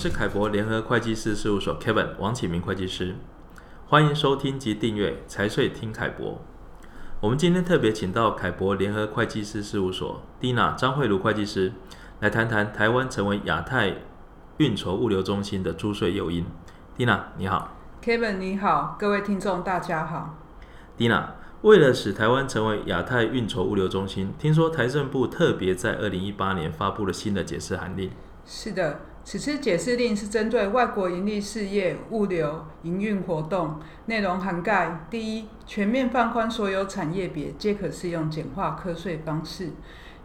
是凯博联合会计师事务所 Kevin 王启明会计师，欢迎收听及订阅财税听凯博。我们今天特别请到凯博联合会计师事务所 Dina 张慧茹会计师来谈谈台湾成为亚太运筹物流中心的租税诱因。Dina 你好，Kevin 你好，各位听众大家好。Dina 为了使台湾成为亚太运筹物流中心，听说财政部特别在二零一八年发布了新的解释函令。是的，此次解释令是针对外国营利事业物流营运活动，内容涵盖：第一，全面放宽所有产业别皆可适用简化课税方式；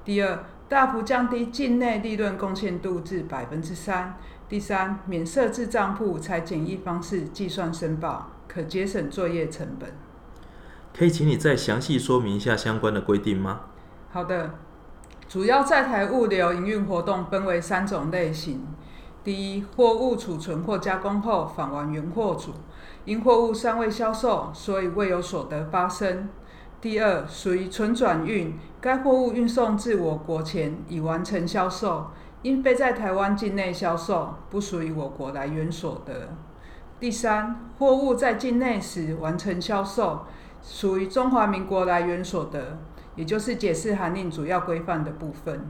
第二，大幅降低境内利润贡献度至百分之三；第三，免设置账户采简易方式计算申报，可节省作业成本。可以请你再详细说明一下相关的规定吗？好的，主要在台物流营运活动分为三种类型：第一，货物储存或加工后返还原货主，因货物尚未销售，所以未有所得发生；第二，属于纯转运，该货物运送至我国前已完成销售，因非在台湾境内销售，不属于我国来源所得；第三，货物在境内时完成销售。属于中华民国来源所得，也就是解释函令主要规范的部分。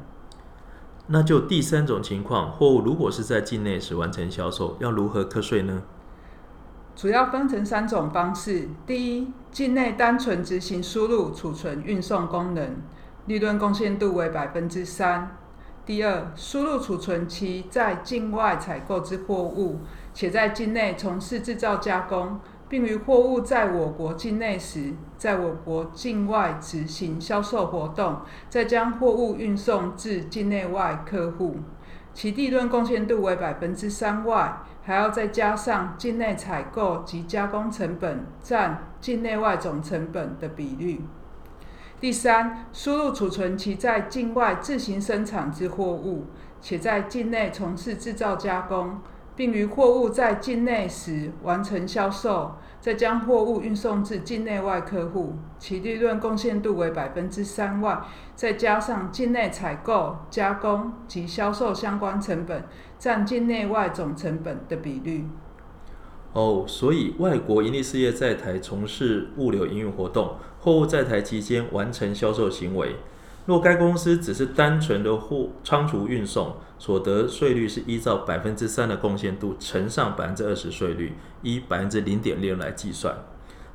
那就第三种情况，货物如果是在境内时完成销售，要如何课税呢？主要分成三种方式：第一，境内单纯执行输入、储存、运送功能，利润贡献度为百分之三；第二，输入、储存其在境外采购之货物，且在境内从事制造加工。并于货物在我国境内时，在我国境外执行销售活动，再将货物运送至境内外客户，其利润贡献度为百分之三外，还要再加上境内采购及加工成本占境内外总成本的比率。第三，输入储存其在境外自行生产之货物，且在境内从事制造加工。并于货物在境内时完成销售，再将货物运送至境内外客户，其利润贡献度为百分之三外，再加上境内采购、加工及销售相关成本占境内外总成本的比率。哦，所以外国营利事业在台从事物流营运活动，货物在台期间完成销售行为。若该公司只是单纯的货仓储运送，所得税率是依照百分之三的贡献度乘上百分之二十税率，以百分之零点六来计算。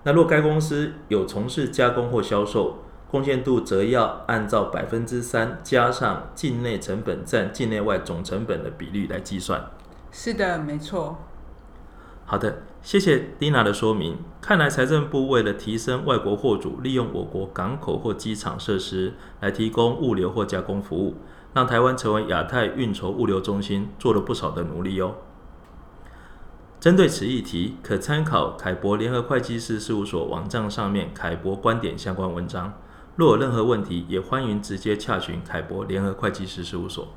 那若该公司有从事加工或销售，贡献度则要按照百分之三加上境内成本占境内外总成本的比率来计算。是的，没错。好的，谢谢 Dina 的说明。看来财政部为了提升外国货主利用我国港口或机场设施来提供物流或加工服务，让台湾成为亚太运筹物流中心，做了不少的努力哦。针对此议题，可参考凯博联合会计师事务所网站上面凯博观点相关文章。若有任何问题，也欢迎直接洽询凯博联合会计师事务所。